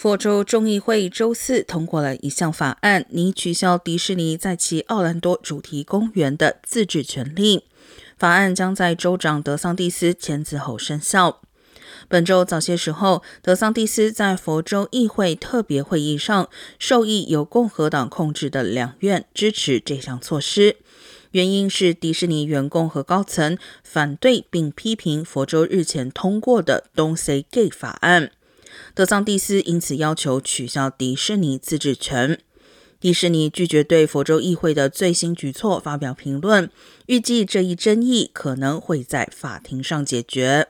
佛州众议会周四通过了一项法案，拟取消迪士尼在其奥兰多主题公园的自治权利。法案将在州长德桑蒂斯签字后生效。本周早些时候，德桑蒂斯在佛州议会特别会议上授意由共和党控制的两院支持这项措施，原因是迪士尼员工和高层反对并批评佛州日前通过的 “Don't Say Gay” 法案。德桑蒂斯因此要求取消迪士尼自治权。迪士尼拒绝对佛州议会的最新举措发表评论，预计这一争议可能会在法庭上解决。